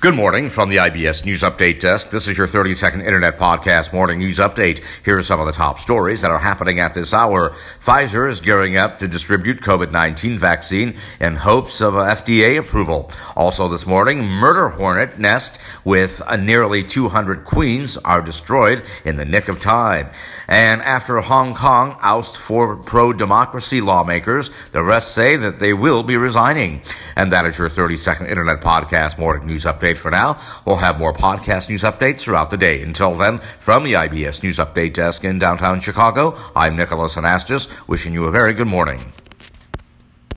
Good morning from the IBS News Update Desk. This is your 30 second Internet Podcast Morning News Update. Here are some of the top stories that are happening at this hour. Pfizer is gearing up to distribute COVID 19 vaccine in hopes of FDA approval. Also this morning, murder hornet nest with nearly 200 queens are destroyed in the nick of time. And after Hong Kong oust four pro democracy lawmakers, the rest say that they will be resigning. And that is your 30 second Internet Podcast Morning News Update update for now. We'll have more podcast news updates throughout the day. Until then, from the IBS News Update Desk in downtown Chicago, I'm Nicholas Anastas, wishing you a very good morning.